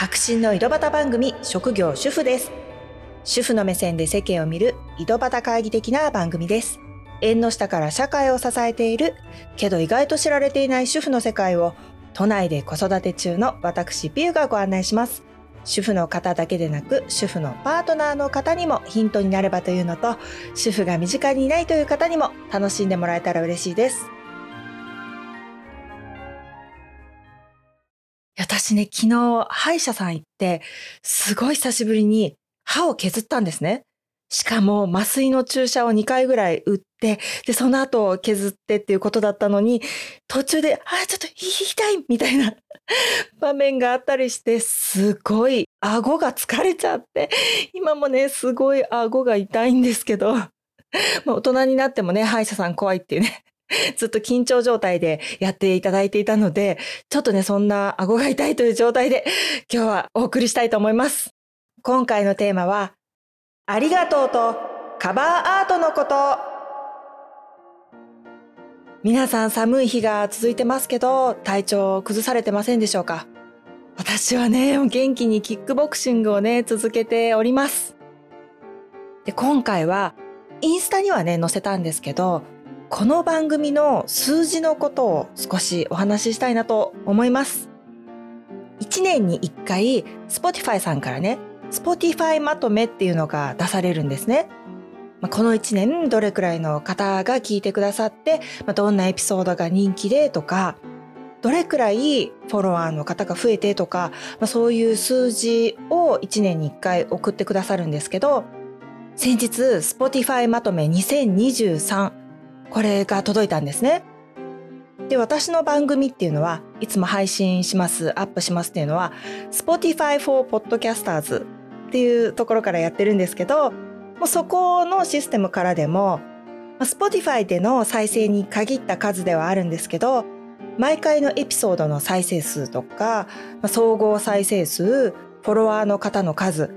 白真の井戸端番組職業主婦です。主婦の目線で世間を見る井戸端会議的な番組です。縁の下から社会を支えているけど意外と知られていない主婦の世界を都内で子育て中の私ピューがご案内します。主婦の方だけでなく主婦のパートナーの方にもヒントになればというのと主婦が身近にいないという方にも楽しんでもらえたら嬉しいです。私ね昨日歯医者さん行ってすごい久しぶりに歯を削ったんですね。しかも麻酔の注射を2回ぐらい打って、で、その後削ってっていうことだったのに、途中で、あ、ちょっと痛いみたいな 場面があったりして、すごい顎が疲れちゃって、今もね、すごい顎が痛いんですけど、まあ大人になってもね、歯医者さん怖いっていうね、ずっと緊張状態でやっていただいていたので、ちょっとね、そんな顎が痛いという状態で今日はお送りしたいと思います。今回のテーマは、ありがとうとカバーアートのこと。皆さん寒い日が続いてますけど、体調を崩されてませんでしょうか？私はね、元気にキックボクシングをね、続けております。で、今回は、インスタにはね、載せたんですけど、この番組の数字のことを少しお話ししたいなと思います。1年に1回、Spotify さんからね、Spotify まとめっていうのが出されるんですね。この1年どれくらいの方が聞いてくださって、どんなエピソードが人気でとか、どれくらいフォロワーの方が増えてとか、そういう数字を1年に1回送ってくださるんですけど、先日 Spotify まとめ2023これが届いたんですね。で、私の番組っていうのは、いつも配信します、アップしますっていうのは、Spotify for Podcasters っていうところからやってるんですけど、もうそこのシステムからでも、Spotify での再生に限った数ではあるんですけど、毎回のエピソードの再生数とか、総合再生数、フォロワーの方の数、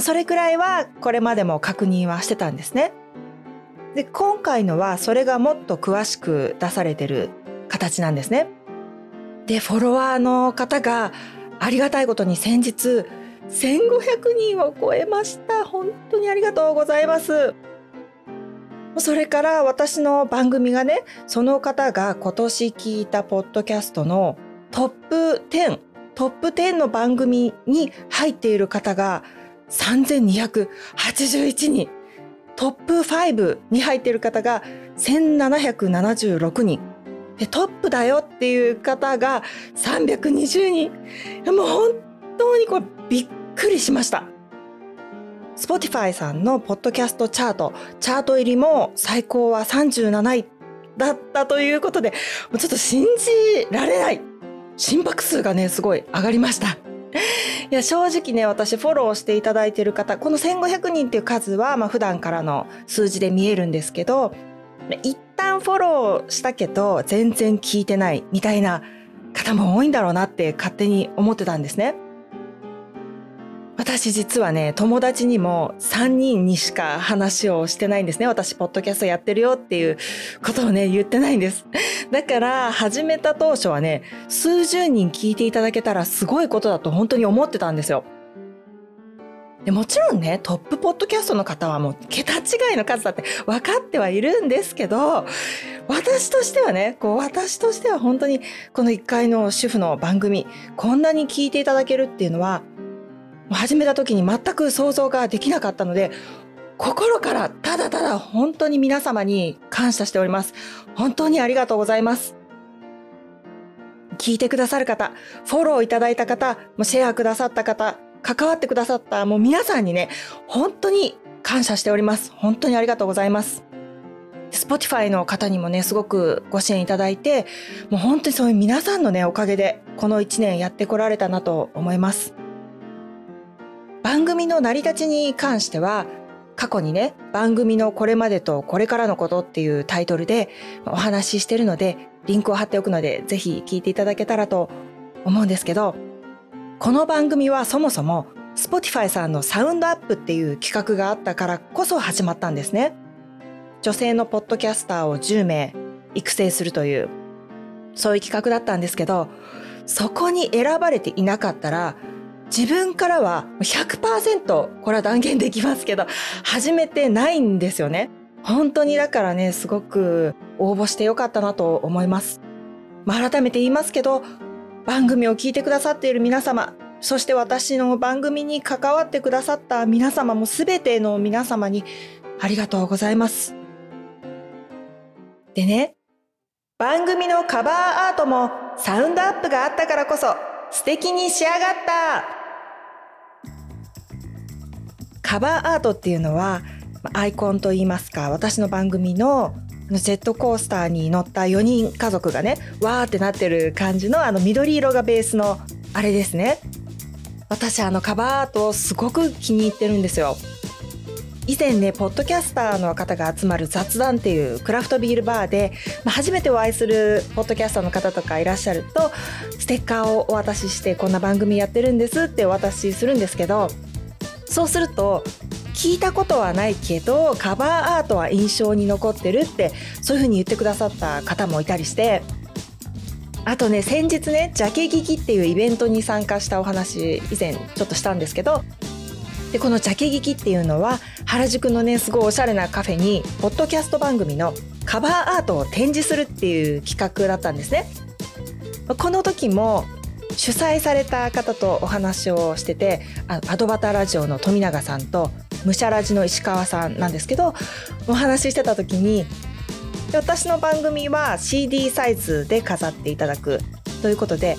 それくらいはこれまでも確認はしてたんですね。で、今回のはそれがもっと詳しく出されてる形なんですね。で、フォロワーの方がありがたいことに先日1500人を超えました。本当にありがとうございます。それから私の番組がね、その方が今年聞いたポッドキャストのトップ10、トップ10の番組に入っている方が3281人、トップ5に入っている方が1776人。でトップだよっていう方が320人もう本当にこれびっくりしました。Spotify さんのポッドキャストチャートチャート入りも最高は37位だったということでちょっと信じられない。心拍数がねすごい上がりました。いや正直ね私フォローしていただいている方この1500人っていう数は、まあ、普段からの数字で見えるんですけど一旦フォローしたけど全然聞いてないみたいな方も多いんだろうなって勝手に思ってたんですね。私実はね、友達にも3人にしか話をしてないんですね。私、ポッドキャストやってるよっていうことをね、言ってないんです。だから、始めた当初はね、数十人聞いていただけたらすごいことだと本当に思ってたんですよ。でもちろんねトップポッドキャストの方はもう桁違いの数だって分かってはいるんですけど私としてはねこう私としては本当にこの1回の主婦の番組こんなに聞いていただけるっていうのは始めた時に全く想像ができなかったので心からただただ本当に皆様に感謝しております。本当にありがとうございます。聞いてくださる方、フォローいただいた方、シェアくださった方、関わってくださったもう皆さんにね、本当に感謝しております。本当にありがとうございます。Spotify の方にもね、すごくご支援いただいて、もう本当にそういう皆さんのね、おかげで、この1年やってこられたなと思います。番組の成り立ちに関しては、過去にね、番組のこれまでとこれからのことっていうタイトルでお話ししてるので、リンクを貼っておくので、ぜひ聞いていただけたらと思うんですけど、この番組はそもそも Spotify さんのサウンドアップっていう企画があったからこそ始まったんですね。女性のポッドキャスターを10名育成するという、そういう企画だったんですけど、そこに選ばれていなかったら、自分からは100%これは断言できますけど始めてないんですよね。本当にだからねすごく応募してよかったなと思います。まあ、改めて言いますけど番組を聞いてくださっている皆様そして私の番組に関わってくださった皆様も全ての皆様にありがとうございます。でね番組のカバーアートもサウンドアップがあったからこそ素敵に仕上がったカバーアートっていうのはアイコンといいますか私の番組のジェットコースターに乗った4人家族がねわーってなってる感じのあの緑色がベースのあれですね。私あのカバーアートすごく気に入ってるんですよ。以前ねポッドキャスターの方が集まる雑談っていうクラフトビールバーで、まあ、初めてお会いするポッドキャスターの方とかいらっしゃるとステッカーをお渡ししてこんな番組やってるんですってお渡しするんですけどそうすると聞いたことはないけどカバーアートは印象に残ってるってそういうふうに言ってくださった方もいたりしてあとね先日ねジャケ聞きっていうイベントに参加したお話以前ちょっとしたんですけどでこのジャケ聞きっていうのは原宿のねすごいおしゃれなカフェにポッドキャスト番組のカバーアートを展示するっていう企画だったんですね。この時も主催された方とお話をしててアドバタラジオの富永さんとむしゃらじの石川さんなんですけどお話ししてた時に私の番組は CD サイズで飾っていただくということで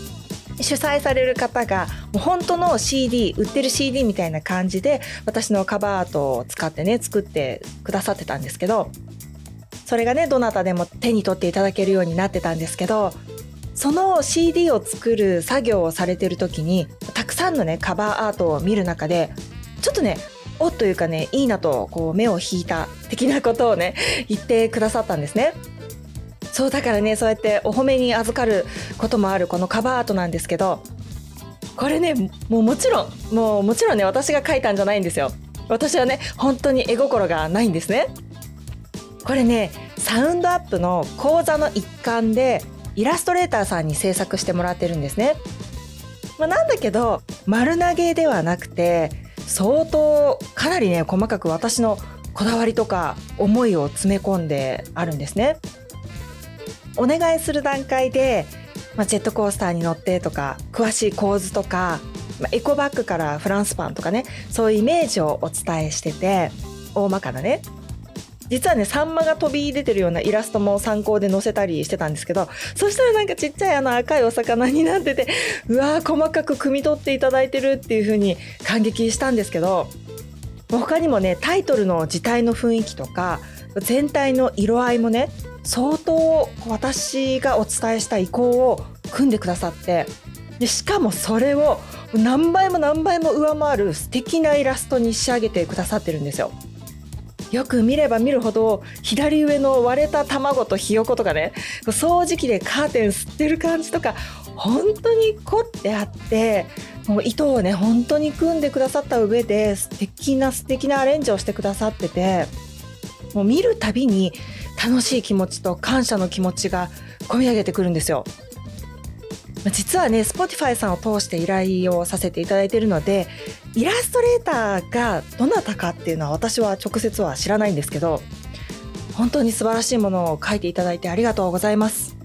主催される方がもう本当の CD 売ってる CD みたいな感じで私のカバーアートを使ってね作ってくださってたんですけどそれがねどなたでも手に取っていただけるようになってたんですけどその CD を作る作業をされてる時にたくさんのねカバーアートを見る中でちょっとねおっというかねいいなとこう目を引いた的なことをね 言ってくださったんですね。そうだからねそうやってお褒めに預かることもあるこのカバーアートなんですけどこれねもうもちろんもうもちろんね私が書いたんじゃないんですよ。私はね本当に絵心がないんですね。これねサウンドアップの講座の一環でイラストレーターさんに制作してもらってるんですね。まあ、なんだけど丸投げではなくて相当かなりね細かく私のこだわりとか思いを詰め込んであるんですね。お願いする段階で、まあ、ジェットコースターに乗ってとか詳しい構図とか、まあ、エコバッグからフランスパンとかねそういうイメージをお伝えしてて大まかなね実はねサンマが飛び出てるようなイラストも参考で載せたりしてたんですけどそしたらなんかちっちゃいあの赤いお魚になっててうわー細かく汲み取っていただいてるっていう風に感激したんですけど他にもねタイトルの字体の雰囲気とか全体の色合いもね相当私がお伝えした意向を組んでくださってでしかもそれを何倍も何倍も上回る素敵なイラストに仕上げてくださってるんですよ。よく見れば見るほど左上の割れた卵とひよことかね掃除機でカーテン吸ってる感じとか本当に凝ってあってもう糸をね本当に組んでくださった上で素敵な素敵なアレンジをしてくださっててもう見るたびに楽しい気持ちと感謝の気持ちが込み上げてくるんですよ。実はね Spotify さんを通して依頼をさせていただいているのでイラストレーターがどなたかっていうのは私は直接は知らないんですけど本当に素晴らしいものを書いていただいてありがとうございます。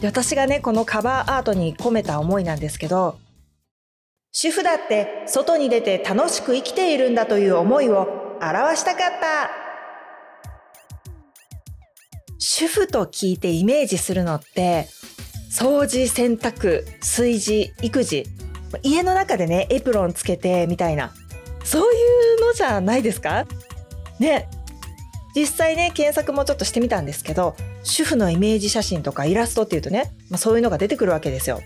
で私がねこのカバーアートに込めた思いなんですけど主婦だって外に出て楽しく生きているんだという思いを表したかった。主婦と聞いてイメージするのって掃除洗濯炊事育児家の中でねエプロンつけてみたいなそういうのじゃないですか？ね実際ね検索もちょっとしてみたんですけど主婦のイメージ写真とかイラストっていうとね、まあ、そういうのが出てくるわけですよ。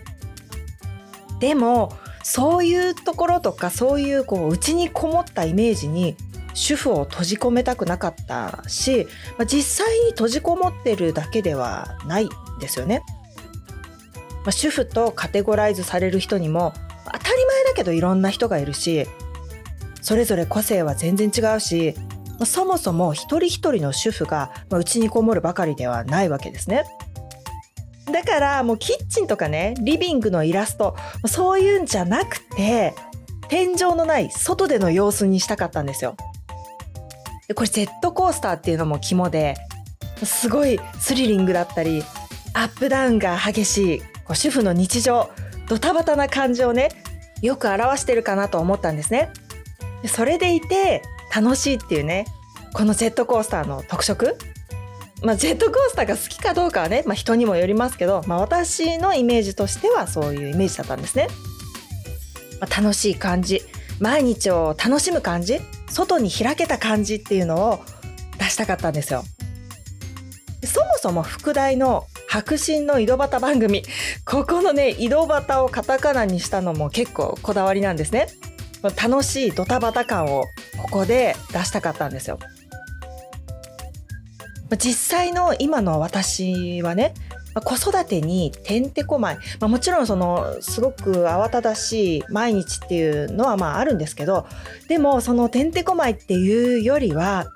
でもそういうところとかそういうこう内にこもったイメージに主婦を閉じ込めたくなかったし、まあ、実際に閉じこもってるだけではないですよね。まあ、主婦とカテゴライズされる人にも当たり前だけどいろんな人がいるしそれぞれ個性は全然違うしそもそも一人一人の主婦がうちにこもるばかりではないわけですね。だからもうキッチンとかねリビングのイラストそういうんじゃなくて天井のない外での様子にしたかったんですよ。これジェットコースターっていうのも肝ですごいスリリングだったりアップダウンが激しい主婦の日常ドタバタな感じをねよく表してるかなと思ったんですね。それでいて楽しいっていうねこのジェットコースターの特色まあ、ジェットコースターが好きかどうかはね、まあ、人にもよりますけど、まあ、私のイメージとしてはそういうイメージだったんですね。まあ、楽しい感じ毎日を楽しむ感じ外に開けた感じっていうのを出したかったんですよ。そもそも副題の白真の井戸端番組ここのね井戸端をカタカナにしたのも結構こだわりなんですね。楽しいドタバタ感をここで出したかったんですよ。実際の今の私はね子育てにてんてこまい、まあ、もちろんそのすごく慌ただしい毎日っていうのはまああるんですけどでもそのてんてこまいっていうよりは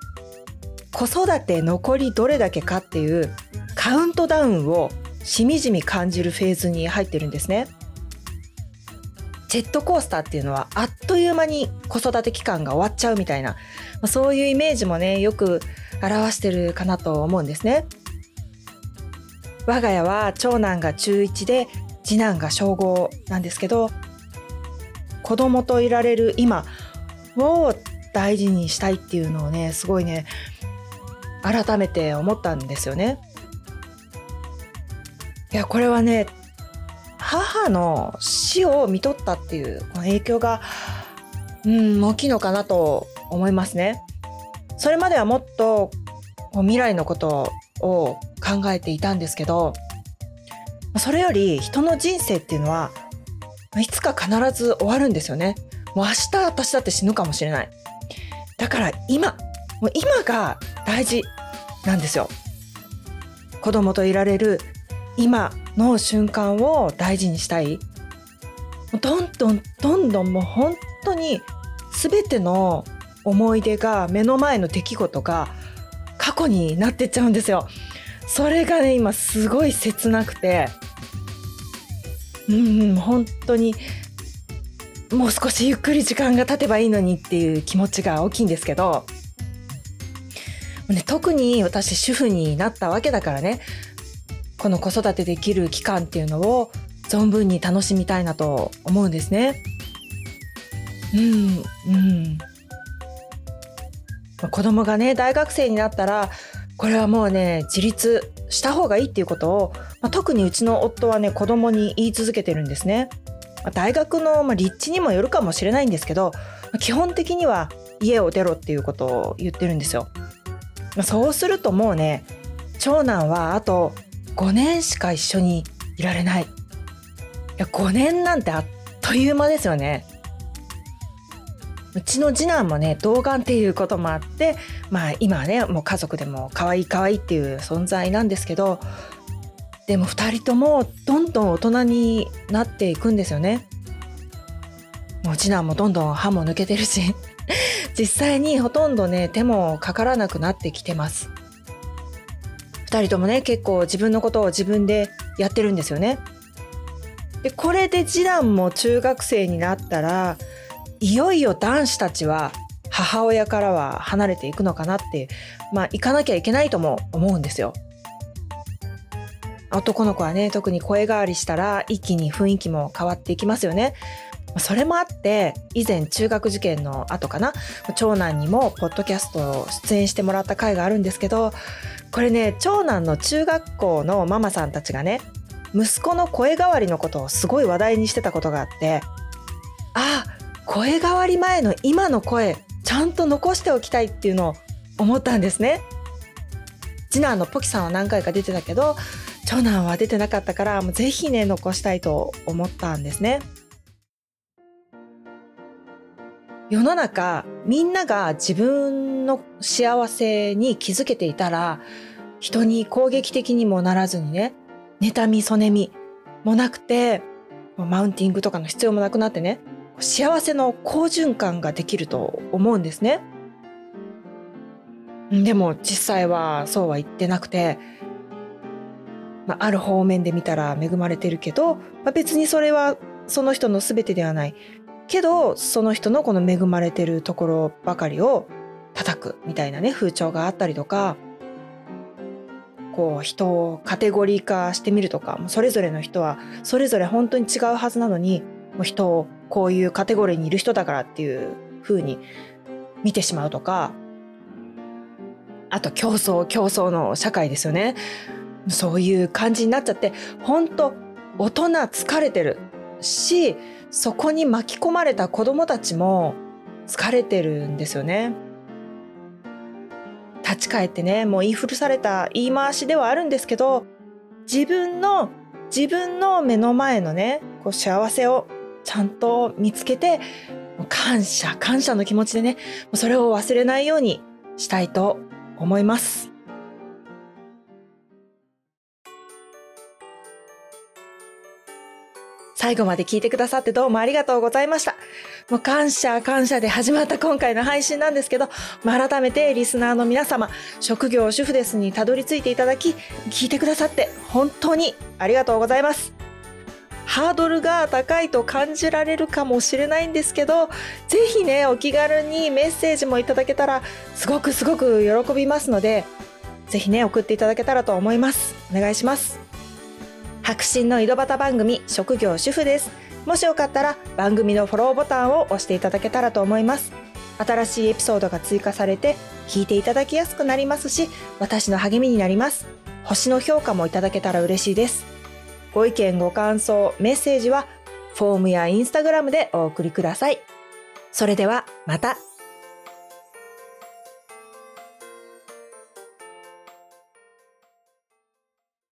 子育て残りどれだけかっていうカウントダウンをしみじみ感じるフェーズに入ってるんですね。ジェットコースターっていうのはあっという間に子育て期間が終わっちゃうみたいな、そういうイメージもねよく表してるかなと思うんですね。我が家は長男が中1で次男が小5なんですけど子供といられる今を大事にしたいっていうのをねすごいね改めて思ったんですよね。いやこれはね母の死を見とったっていうこの影響がうん大きいのかなと思いますね。それまではもっと未来のことを考えていたんですけどそれより人の人生っていうのはいつか必ず終わるんですよね。もう明日私だって死ぬかもしれない。だから今もう今が大事なんですよ。子供といられる今の瞬間を大事にしたい。どんどんどんどんもう本当に全ての思い出が目の前の出来事が過去になってっちゃうんですよ。それがね今すごい切なくてうん本当にもう少しゆっくり時間が経てばいいのにっていう気持ちが大きいんですけど、ね、特に私主婦になったわけだからねこの子育てできる期間っていうのを存分に楽しみたいなと思うんですね。うんうん子供がね大学生になったらこれはもうね自立した方がいいっていうことを、まあ、特にうちの夫はね子供に言い続けてるんですね。まあ、大学の、まあ、立地にもよるかもしれないんですけど、まあ、基本的には家を出ろっていうことを言ってるんですよ。まあ、そうするともうね長男はあと5年しか一緒にいられない。いや5年なんてあっという間ですよね。うちの次男もね童顔っていうこともあってまあ今はねもう家族でも可愛い可愛いっていう存在なんですけどでも2人ともどんどん大人になっていくんですよね。もう次男もどんどん歯も抜けてるし実際にほとんどね手もかからなくなってきてます。2人ともね結構自分のことを自分でやってるんですよね。でこれで次男も中学生になったらいよいよ男子たちは母親からは離れていくのかなってまあ行かなきゃいけないとも思うんですよ。男の子はね特に声変わりしたら一気に雰囲気も変わっていきますよね。それもあって以前中学受験の後かな長男にもポッドキャスト出演してもらった回があるんですけどこれね長男の中学校のママさんたちがね息子の声変わりのことをすごい話題にしてたことがあってあ声変わり前の今の声ちゃんと残しておきたいっていうのを思ったんですね。次男のポキさんは何回か出てたけど長男は出てなかったからもうぜひね残したいと思ったんですね。世の中みんなが自分の幸せに気づけていたら人に攻撃的にもならずにね妬みそねみもなくてマウンティングとかの必要もなくなってね幸せの好循環ができると思うんですね。でも実際はそうは言ってなくてまあ、る方面で見たら恵まれてるけど、まあ、別にそれはその人の全てではないけどその人のこの恵まれてるところばかりを叩くみたいなね風潮があったりとかこう人をカテゴリー化してみるとかそれぞれの人はそれぞれ本当に違うはずなのにもう人をこういうカテゴリーにいる人だからっていう風に見てしまうとかあと競争競争の社会ですよね。そういう感じになっちゃって本当大人疲れてるしそこに巻き込まれた子どもたちも疲れてるんですよね。立ち返ってねもう言い古された言い回しではあるんですけど自分の自分の目の前のねこう幸せをちゃんと見つけて感謝感謝の気持ちでねそれを忘れないようにしたいと思います。最後まで聞いてくださってどうもありがとうございました。もう感謝感謝で始まった今回の配信なんですけど、改めてリスナーの皆様、職業主婦ですにたどり着いていただき、聞いてくださって本当にありがとうございます。ハードルが高いと感じられるかもしれないんですけど、ぜひね、お気軽にメッセージもいただけたら、すごくすごく喜びますので、ぜひね、送っていただけたらと思います。お願いします。白真の井戸端番組職業主婦です。もしよかったら番組のフォローボタンを押していただけたらと思います。新しいエピソードが追加されて聞いていただきやすくなりますし私の励みになります。星の評価もいただけたら嬉しいです。ご意見ご感想メッセージはフォームやインスタグラムでお送りください。それではまた。